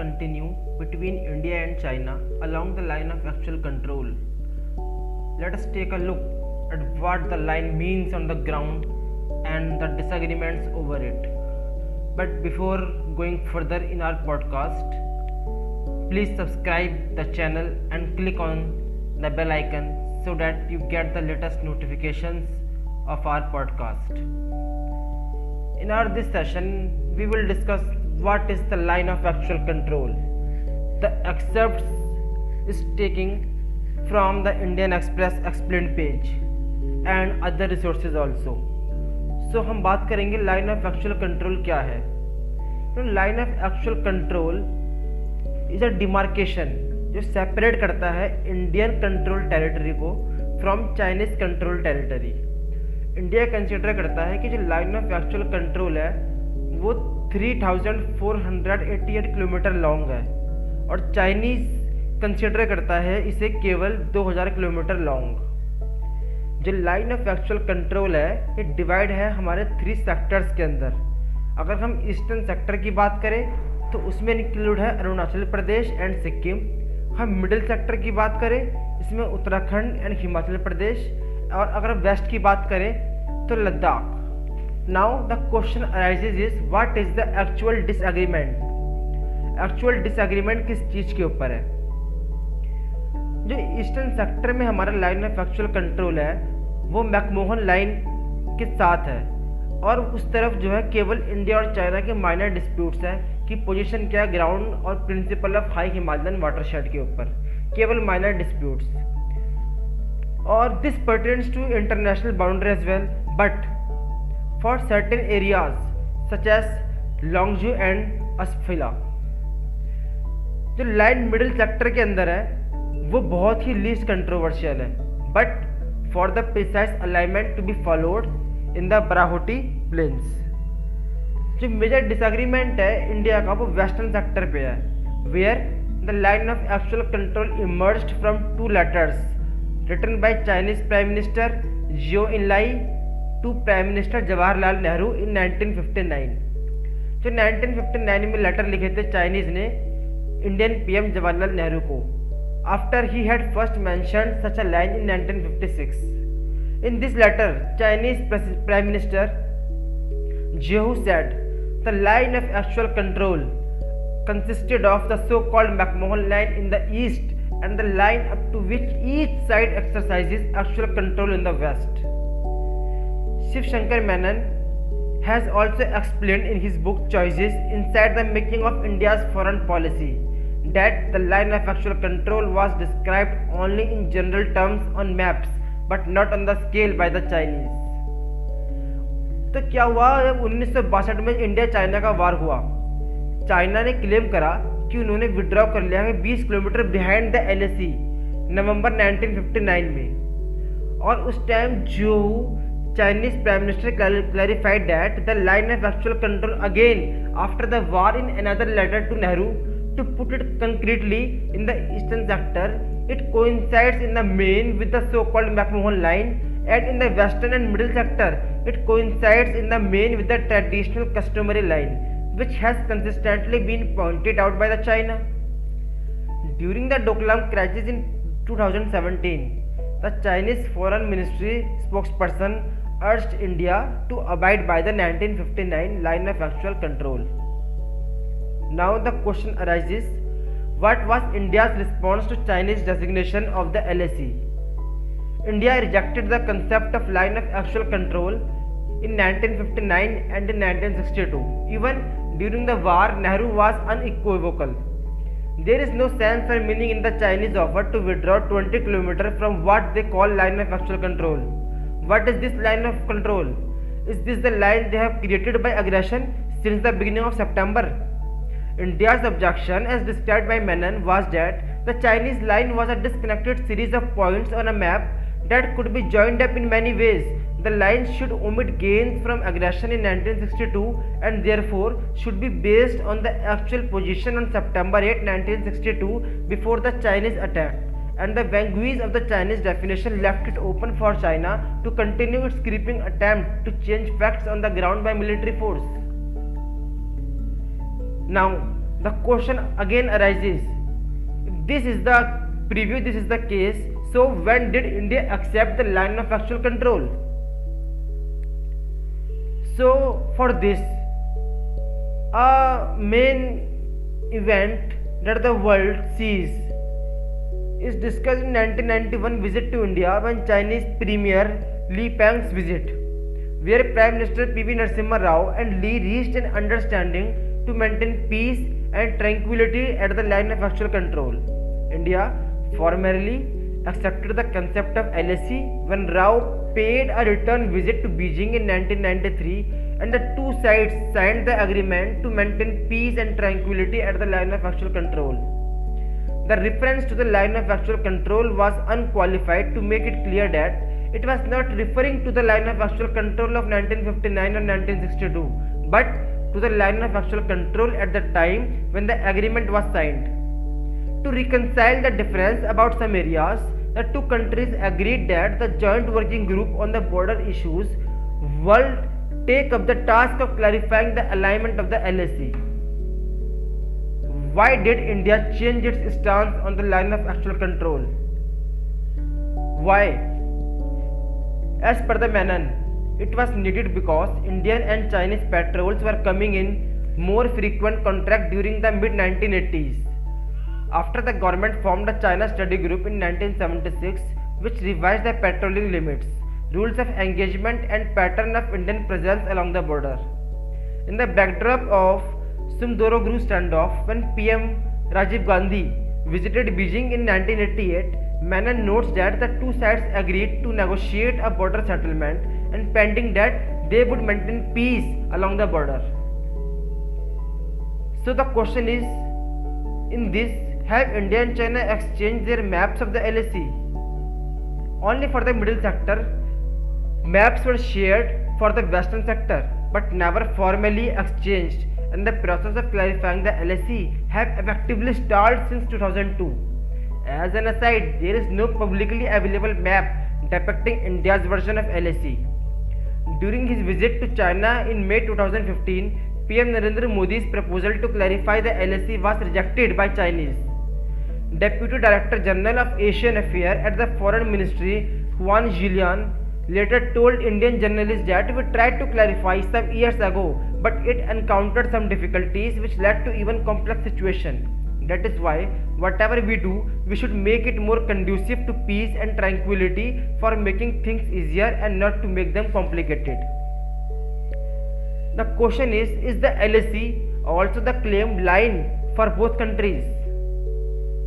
continue between India and China along the line of actual control. Let us take a look at what the line means on the ground and the disagreements over it. But before going further in our podcast, please subscribe the channel and click on the bell icon so that you get the latest notifications of our podcast. In our this session, we will discuss what is the line of actual control. The excerpts is taking from the Indian Express explained page and other resources also. So, हम बात करेंगे line of actual control क्या है line of actual control is a demarcation जो separate करता है Indian control territory को from Chinese control territory India consider करता है कि जो लाइन ऑफ़ एक्चुअल कंट्रोल है, वो 3488 किलोमीटर लॉन्ग है। और चाइनीज़ कंसिडर करता है इसे केवल 2000 किलोमीटर लॉन्ग जो लाइन ऑफ़ एक्चुअल कंट्रोल है, ये डिवाइड है हमारे थ्री सेक्टर्स के अंदर। अगर हम ईस्टर्न सेक्टर की बात करें तो उसमें इंक्लूड है अरुणाचल प्रदेश एंड सिक्किम। हम मिडिल सेक्टर की बात करें, इसमें उत्तराखंड एंड हिमाचल प्रदेश। और अगर वेस्ट की बात करें तो Ladakh. Now the question arises is what is the actual disagreement actual disagreement किस चीज़ के ऊपर है? जो ईस्टर्न सेक्टर में हमारा लाइन ऑफ़ एक्चुअल कंट्रोल है, वो मैकमोहन लाइन के साथ है। और उस तरफ़ जो है, केवल इंडिया और चाइना के माइनर डिस्प्यूट्स हैं कि पोजीशन क्या है ग्राउंड और principle of high Himalayan watershed के ऊपर। केवल माइनर डिस्प्यूट्स और this pertains to international boundary as well but for certain areas such as Longju and Asaphila जो लाइन मिडिल सेक्टर के अंदर है, वो बहुत ही लीस्ट कंट्रोवर्शियल है. But for the precise alignment to be followed in the Barahoti plains जो major disagreement है इंडिया का वो वेस्टर्न सेक्टर पे है where the line of actual control emerge from two letters written by Chinese prime minister Zhou Enlai to prime minister Jawaharlal Nehru in 1959 जो 1959 में letter लिखे थे चाइनीज़ ने इंडियन पीएम जवाहरलाल नेहरू को after he had first mention such a line in 1956 in this letter Chinese prime minister Zhou said the line of actual control consisted of the so called McMahon line in the east and the line up to which each side exercise actual control in the west Shiv Shankar Menon has also explain in his book choices inside the making of India's foreign policy that the line of actual control was describe only in general terms on maps but not on the scale by the Chinese तो क्या हुआ? उन्नीस सौ बासठ में India China का वार हुआ China ने क्लेम करा कि उन्होंने विड्रॉ कर लिया है 20 kilometre behind the L fifty nine में। और उस टाइम जो Chinese Prime Minister clarified that the line of actual control again after the war in another letter to Nehru. To put it concretely, in the eastern sector, it coincides in the main with the so called McMahon line, and in the western and middle sector, it coincides in the main with the traditional customary line, which has consistently been pointed out by the China. During the Doklam crisis in 2017, the Chinese Foreign Ministry spokesperson urged India to abide by the 1959 line of actual control. Now the question arises what was India's response to Chinese designation of the LAC? India rejected the concept of line of actual control in 1959 and in 1962. Even during the war, Nehru was unequivocal. There is no sense or meaning in the Chinese offer to withdraw 20 km from what they call line of actual control. What is this line of control? Is this the line they have created by aggression since the beginning of September? India's objection, as described by Menon, was that the Chinese line was a disconnected series of points on a map that could be joined up in many ways. The line should omit gains from aggression in 1962 and therefore should be based on the actual position on September 8, 1962 before the Chinese attack. And the vanguise of the Chinese definition left it open for China to continue its creeping attempt to change facts on the ground by military force. Now, the question again arises if this is the preview this is the case so when did india accept the line of actual control so for this a main event that the world sees is discussed in 1991 visit to india when chinese premier li peng's visit where prime minister pv narasimha rao and li reached an understanding to maintain peace and tranquility at the line of actual control. India formally accepted the concept of LAC when Rao paid a return visit to Beijing in 1993 and the two sides signed the agreement to maintain peace and tranquility at the line of actual control. The reference to the line of actual control was unqualified to make it clear that it was not referring to the line of actual control of 1959 or 1962 but to the line of actual control at the time when the agreement was signed. To reconcile the difference about some areas, the two countries agreed that the joint working group on the border issues will take up the task of clarifying the alignment of the LAC. Why did India change its stance on the line of actual control? Why? As per the Menon, it was needed because Indian and Chinese patrols were coming in more frequent contact during the mid 1980s. After the government formed a China study group in 1976 which revised the patrolling limits, rules of engagement and pattern of Indian presence along the border. In the backdrop of Sumdorong Chu standoff when PM Rajiv Gandhi visited Beijing in 1988, Menon notes that the two sides agreed to negotiate a border settlement and pending that they would maintain peace along the border. So the question is in this have India and China exchanged their maps of the LAC? Only for the middle sector maps were shared for the western sector but never formally exchanged and the process of clarifying the LAC have effectively stalled since 2002. As an aside, there is no publicly available map depicting India's version of LAC. During his visit to China in May 2015, PM Narendra Modi's proposal to clarify the LAC was rejected by Chinese. Deputy Director General of Asian Affairs at the Foreign Ministry, Huang Xilian, later told Indian journalists that we tried to clarify some years ago, but it encountered some difficulties which led to even complex situation. That is why, whatever we do, we should make it more conducive to peace and tranquility for making things easier and not to make them complicated. The question is Is the LAC also the claimed line for both countries?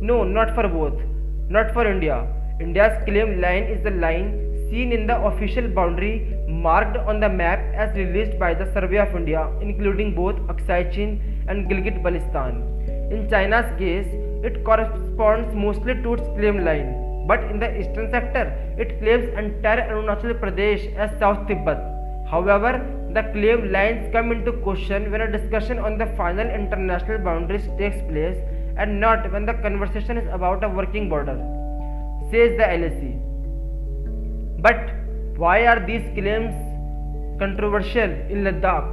No, not for both. Not for India. India's claim line is the line seen in the official boundary marked on the map as released by the Survey of India, including both Aksai Chin and Gilgit Baltistan. In China's case, it corresponds mostly to its claim line, but in the eastern sector, it claims entire Arunachal Pradesh as South Tibet. However, the claim lines come into question when a discussion on the final international boundaries takes place and not when the conversation is about a working border, says the LAC. But why are these claims controversial in Ladakh?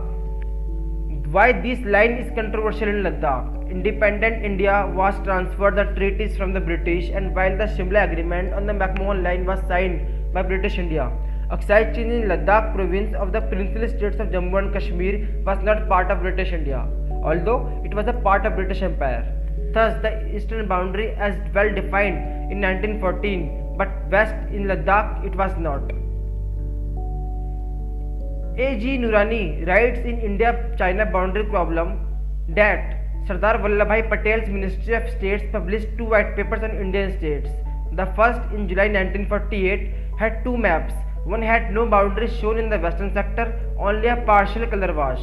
Why this line is controversial in Ladakh? independent India was transferred the treaties from the British and while the Shimla Agreement on the McMahon Line was signed by British India, Aksai Chin in Ladakh province of the princely states of Jammu and Kashmir was not part of British India, although it was a part of British Empire. Thus, the eastern boundary as well defined in 1914, but west in Ladakh it was not. A.G. Noorani writes in India-China boundary problem that Sardar Vallabhbhai Patel's Ministry of States published two white papers on Indian states. The first, in July 1948, had two maps. One had no boundaries shown in the western sector, only a partial color wash.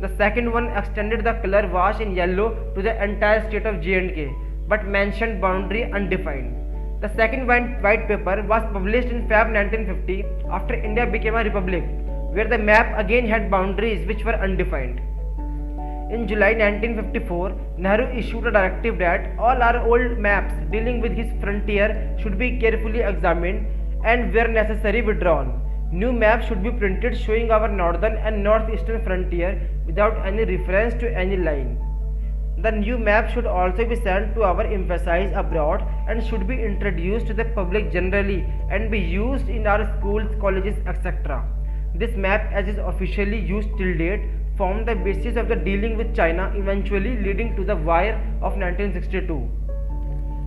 The second one extended the color wash in yellow to the entire state of J&K, but mentioned boundary undefined. The second white paper was published in Feb 1950 after India became a republic, where the map again had boundaries which were undefined. In July 1954, Nehru issued a directive that all our old maps dealing with his frontier should be carefully examined and where necessary withdrawn. New map should be printed showing our northern and northeastern frontier without any reference to any line. The new map should also be sent to our emphasize abroad and should be introduced to the public generally and be used in our schools, colleges, etc. This map as is officially used till date formed the basis of the dealing with China eventually leading to the wire of 1962.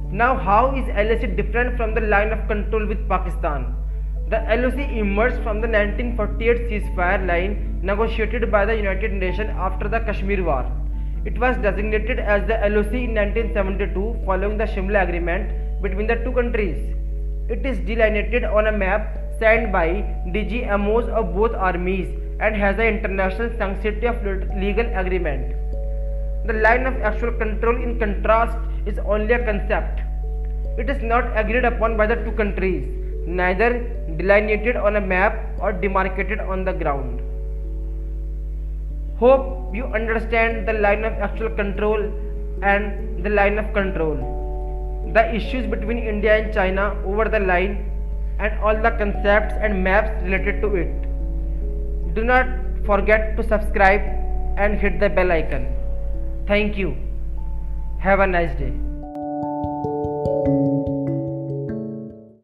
Now how is LAC different from the line of control with Pakistan? The LOC emerged from the 1948 ceasefire line negotiated by the United Nations after the Kashmir War. It was designated as the LOC in 1972 following the Shimla Agreement between the two countries. It is delineated on a map signed by DGMOs of both armies and has the international sanctity of legal agreement. The line of actual control in contrast is only a concept. It is not agreed upon by the two countries, neither delineated on a map or demarcated on the ground. Hope you understand the line of actual control and the line of control. The issues between India and China over the line and all the concepts and maps related to it. Do not forget to subscribe and hit the bell icon. Thank you. Have a nice day.